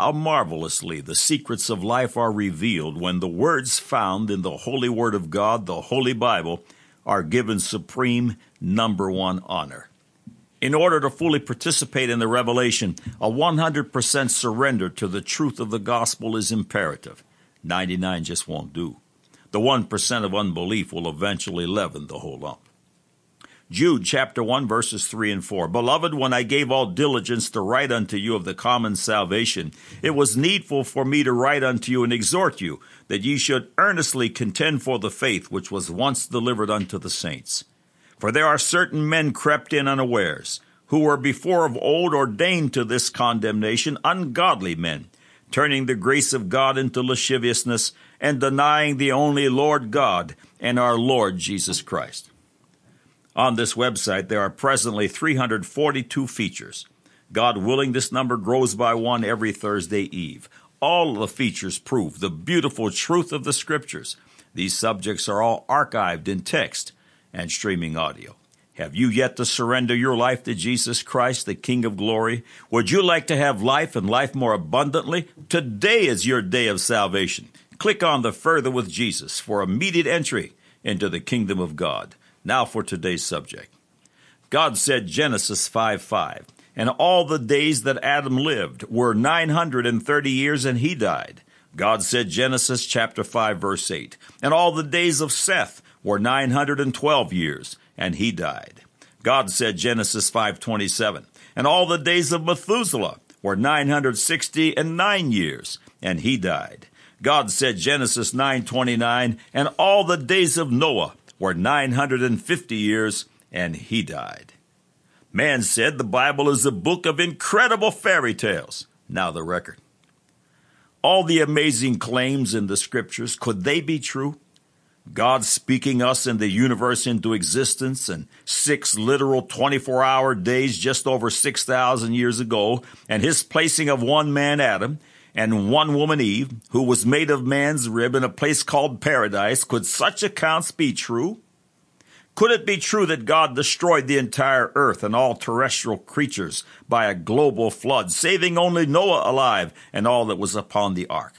How marvelously the secrets of life are revealed when the words found in the Holy Word of God, the Holy Bible, are given supreme number one honor. In order to fully participate in the revelation, a 100% surrender to the truth of the gospel is imperative. 99 just won't do. The 1% of unbelief will eventually leaven the whole lump. Jude chapter 1 verses 3 and 4. Beloved, when I gave all diligence to write unto you of the common salvation, it was needful for me to write unto you and exhort you that ye should earnestly contend for the faith which was once delivered unto the saints. For there are certain men crept in unawares, who were before of old ordained to this condemnation, ungodly men, turning the grace of God into lasciviousness, and denying the only Lord God and our Lord Jesus Christ. On this website, there are presently 342 features. God willing, this number grows by one every Thursday Eve. All the features prove the beautiful truth of the Scriptures. These subjects are all archived in text and streaming audio. Have you yet to surrender your life to Jesus Christ, the King of glory? Would you like to have life and life more abundantly? Today is your day of salvation. Click on the Further with Jesus for immediate entry into the kingdom of God. Now for today's subject. God said Genesis 5 5, and all the days that Adam lived were 930 years and he died. God said Genesis chapter 5 verse 8, and all the days of Seth were 912 years and he died. God said Genesis 5:27, and all the days of Methuselah were 960 and 9 years and he died. God said Genesis 9:29, and all the days of Noah were 950 years, and he died. Man said the Bible is a book of incredible fairy tales. Now the record. All the amazing claims in the scriptures, could they be true? God speaking us and the universe into existence in six literal 24 hour days just over 6,000 years ago, and his placing of one man Adam and one woman Eve, who was made of man's rib in a place called paradise, could such accounts be true? Could it be true that God destroyed the entire earth and all terrestrial creatures by a global flood, saving only Noah alive and all that was upon the ark?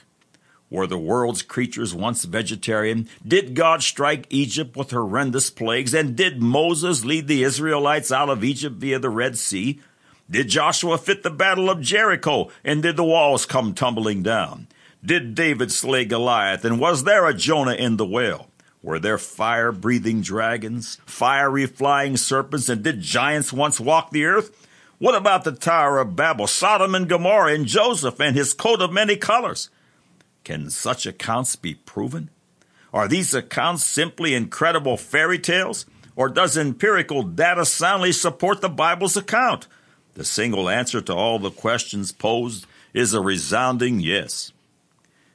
Were the world's creatures once vegetarian? Did God strike Egypt with horrendous plagues? And did Moses lead the Israelites out of Egypt via the Red Sea? Did Joshua fit the battle of Jericho? And did the walls come tumbling down? Did David slay Goliath? And was there a Jonah in the whale? Were there fire breathing dragons, fiery flying serpents, and did giants once walk the earth? What about the Tower of Babel, Sodom and Gomorrah, and Joseph and his coat of many colors? Can such accounts be proven? Are these accounts simply incredible fairy tales? Or does empirical data soundly support the Bible's account? The single answer to all the questions posed is a resounding yes.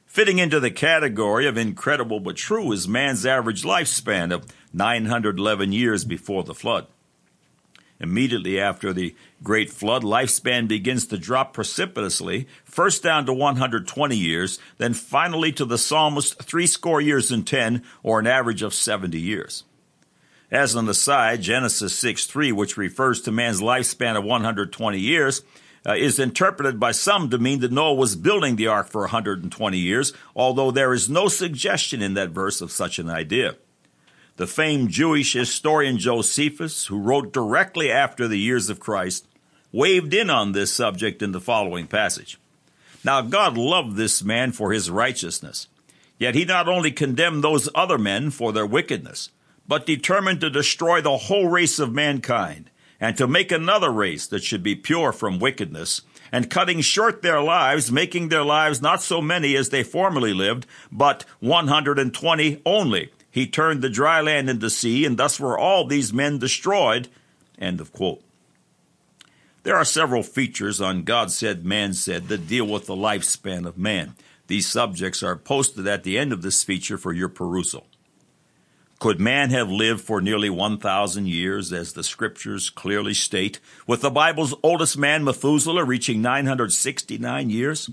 Fitting into the category of incredible but true is man's average lifespan of 911 years before the flood. Immediately after the great flood, lifespan begins to drop precipitously, first down to 120 years, then finally to the psalmist three score years and ten, or an average of 70 years. As an aside, Genesis 6 3, which refers to man's lifespan of 120 years, uh, is interpreted by some to mean that Noah was building the ark for 120 years, although there is no suggestion in that verse of such an idea. The famed Jewish historian Josephus, who wrote directly after the years of Christ, waved in on this subject in the following passage. Now God loved this man for his righteousness, yet he not only condemned those other men for their wickedness, but determined to destroy the whole race of mankind, and to make another race that should be pure from wickedness, and cutting short their lives, making their lives not so many as they formerly lived, but 120 only. He turned the dry land into sea, and thus were all these men destroyed. End of quote. There are several features on God said, man said that deal with the lifespan of man. These subjects are posted at the end of this feature for your perusal. Could man have lived for nearly 1,000 years, as the scriptures clearly state, with the Bible's oldest man, Methuselah, reaching 969 years?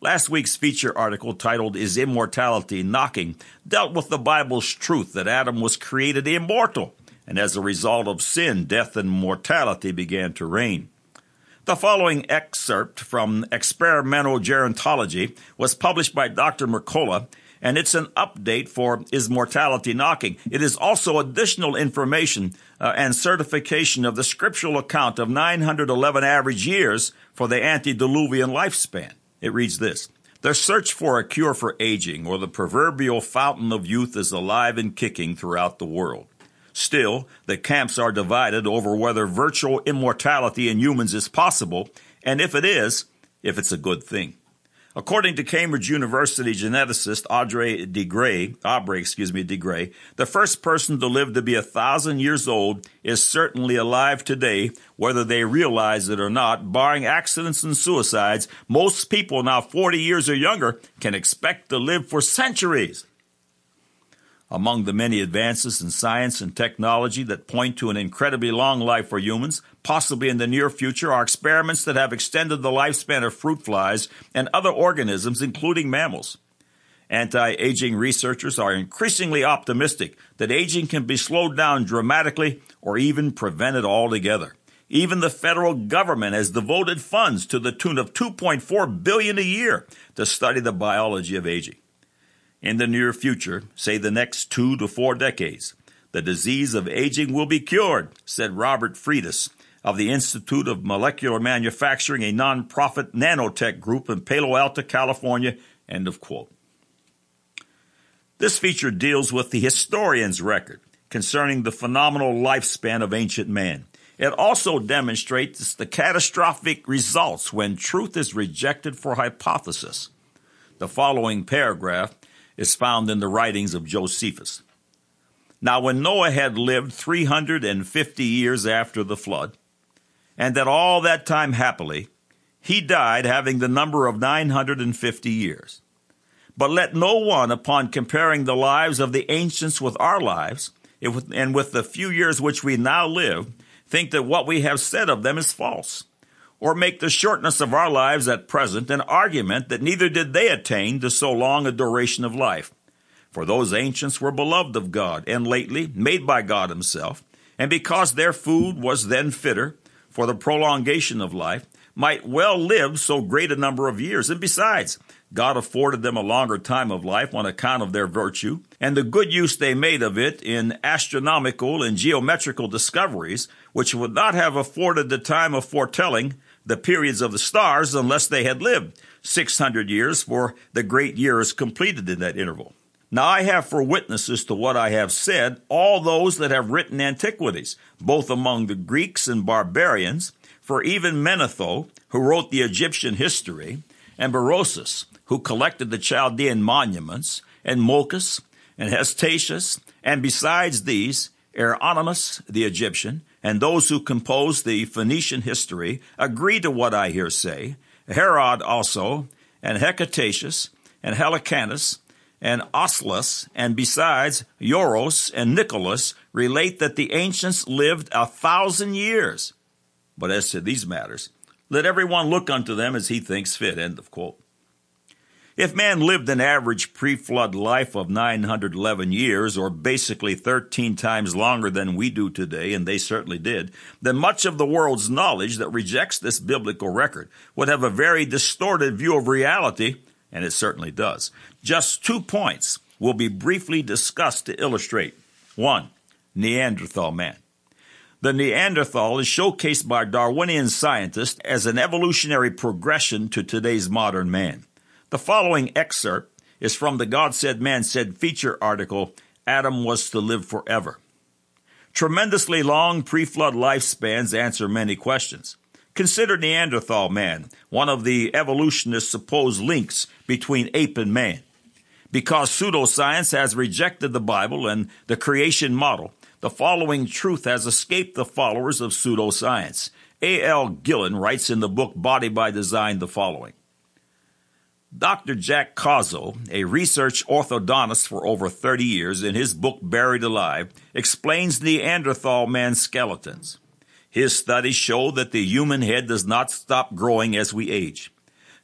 Last week's feature article titled Is Immortality Knocking dealt with the Bible's truth that Adam was created immortal, and as a result of sin, death and mortality began to reign. The following excerpt from Experimental Gerontology was published by Dr. Mercola, and it's an update for Is Mortality Knocking? It is also additional information uh, and certification of the scriptural account of 911 average years for the antediluvian lifespan. It reads this. The search for a cure for aging or the proverbial fountain of youth is alive and kicking throughout the world. Still, the camps are divided over whether virtual immortality in humans is possible, and if it is, if it's a good thing. According to Cambridge University geneticist Audrey de Grey, Aubrey, excuse me, de Grey, the first person to live to be a thousand years old is certainly alive today, whether they realize it or not. Barring accidents and suicides, most people now 40 years or younger can expect to live for centuries. Among the many advances in science and technology that point to an incredibly long life for humans, possibly in the near future, are experiments that have extended the lifespan of fruit flies and other organisms, including mammals. Anti aging researchers are increasingly optimistic that aging can be slowed down dramatically or even prevented altogether. Even the federal government has devoted funds to the tune of 2.4 billion a year to study the biology of aging. In the near future, say the next two to four decades, the disease of aging will be cured, said Robert Freitas of the Institute of Molecular Manufacturing, a nonprofit nanotech group in Palo Alto, California. End of quote. This feature deals with the historian's record concerning the phenomenal lifespan of ancient man. It also demonstrates the catastrophic results when truth is rejected for hypothesis. The following paragraph is found in the writings of Josephus. Now, when Noah had lived 350 years after the flood, and that all that time happily, he died having the number of 950 years. But let no one, upon comparing the lives of the ancients with our lives, and with the few years which we now live, think that what we have said of them is false or make the shortness of our lives at present an argument that neither did they attain to so long a duration of life. For those ancients were beloved of God, and lately made by God Himself, and because their food was then fitter for the prolongation of life, might well live so great a number of years. And besides, God afforded them a longer time of life on account of their virtue, and the good use they made of it in astronomical and geometrical discoveries, which would not have afforded the time of foretelling the periods of the stars unless they had lived 600 years for the great years completed in that interval. Now I have for witnesses to what I have said all those that have written antiquities, both among the Greeks and barbarians, for even Manetho, who wrote the Egyptian history, and Berosus, who collected the Chaldean monuments, and Mochus, and Hestiaeus, and besides these, Hieronymus the Egyptian, and those who compose the Phoenician history agree to what I here say. Herod also, and Hecataeus, and Hellanicus, and Oslus, and besides Ioros and Nicholas relate that the ancients lived a thousand years. But as to these matters, let everyone look unto them as he thinks fit. End of quote. If man lived an average pre-flood life of 911 years, or basically 13 times longer than we do today, and they certainly did, then much of the world's knowledge that rejects this biblical record would have a very distorted view of reality, and it certainly does. Just two points will be briefly discussed to illustrate. One, Neanderthal man. The Neanderthal is showcased by Darwinian scientists as an evolutionary progression to today's modern man. The following excerpt is from the God Said Man Said feature article, Adam Was to Live Forever. Tremendously long pre flood lifespans answer many questions. Consider Neanderthal man, one of the evolutionists' supposed links between ape and man. Because pseudoscience has rejected the Bible and the creation model, the following truth has escaped the followers of pseudoscience. A. L. Gillen writes in the book Body by Design the following. Dr. Jack Cuozzo, a research orthodontist for over 30 years, in his book Buried Alive, explains Neanderthal man skeletons. His studies show that the human head does not stop growing as we age.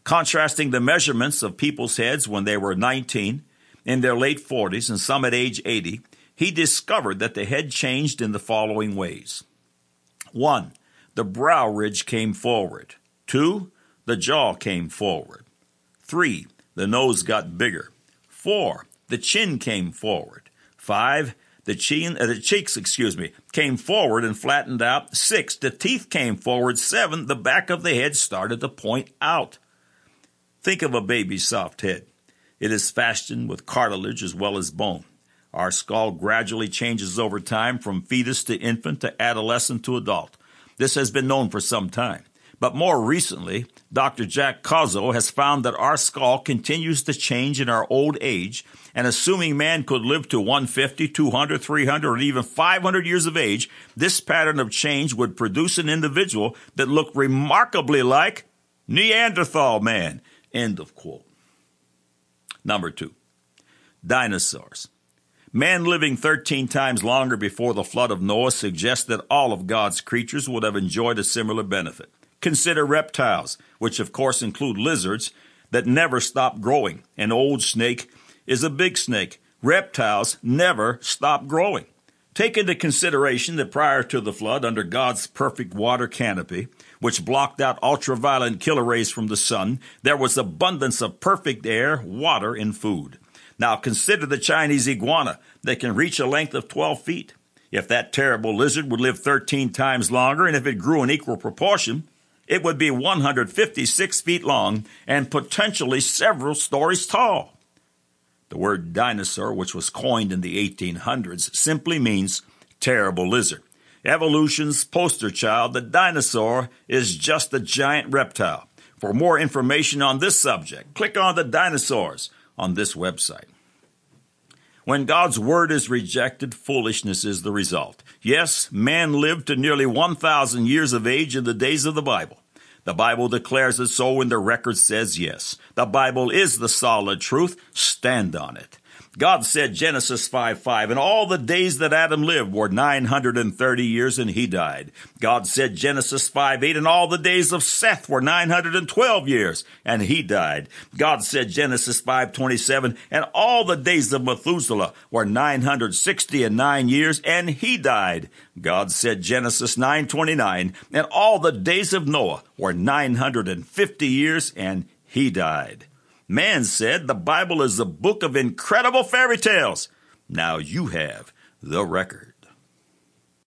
Contrasting the measurements of people's heads when they were 19, in their late 40s, and some at age 80, he discovered that the head changed in the following ways. One, the brow ridge came forward. Two, the jaw came forward. Three, the nose got bigger. Four, the chin came forward. Five, the chin, uh, the cheeks, excuse me, came forward and flattened out. Six, the teeth came forward. Seven, the back of the head started to point out. Think of a baby's soft head. It is fashioned with cartilage as well as bone. Our skull gradually changes over time from fetus to infant to adolescent to adult. This has been known for some time. But more recently, Dr. Jack Cuozzo has found that our skull continues to change in our old age, and assuming man could live to 150, 200, 300, or even 500 years of age, this pattern of change would produce an individual that looked remarkably like Neanderthal man. End of quote. Number two, dinosaurs. Man living 13 times longer before the flood of Noah suggests that all of God's creatures would have enjoyed a similar benefit. Consider reptiles, which of course include lizards that never stop growing. An old snake is a big snake. Reptiles never stop growing. Take into consideration that prior to the flood, under God's perfect water canopy, which blocked out ultraviolet killer rays from the sun, there was abundance of perfect air, water, and food. Now consider the Chinese iguana that can reach a length of 12 feet. If that terrible lizard would live 13 times longer and if it grew in equal proportion, it would be 156 feet long and potentially several stories tall. The word dinosaur, which was coined in the 1800s, simply means terrible lizard. Evolution's poster child, the dinosaur, is just a giant reptile. For more information on this subject, click on the dinosaurs on this website. When God's word is rejected, foolishness is the result. Yes, man lived to nearly 1,000 years of age in the days of the Bible. The Bible declares it so and the record says yes. The Bible is the solid truth. Stand on it. God said Genesis 5 5, and all the days that Adam lived were 930 years and he died. God said Genesis 5 8, and all the days of Seth were 912 years and he died. God said Genesis 5 27, and all the days of Methuselah were 960 and 9 years and he died. God said Genesis 9 29, and all the days of Noah were 950 years and he died. Man said the Bible is a book of incredible fairy tales. Now you have the record.